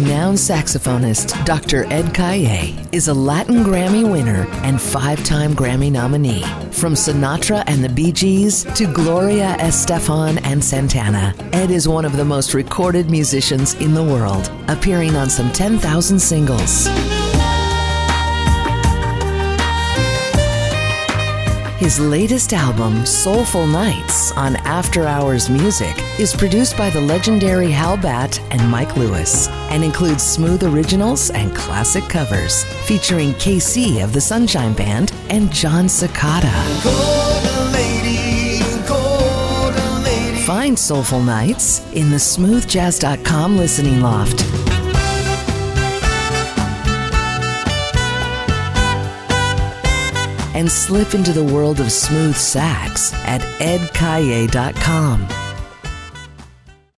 renowned saxophonist Dr. Ed Calle is a Latin Grammy winner and five time Grammy nominee. From Sinatra and the Bee Gees to Gloria Estefan and Santana, Ed is one of the most recorded musicians in the world, appearing on some 10,000 singles. His latest album, Soulful Nights, on After Hours Music, is produced by the legendary Hal Batt and Mike Lewis and includes smooth originals and classic covers featuring KC of the Sunshine Band and Jon Secada. Find Soulful Nights in the smoothjazz.com listening loft. And slip into the world of smooth sax at edcalle.com.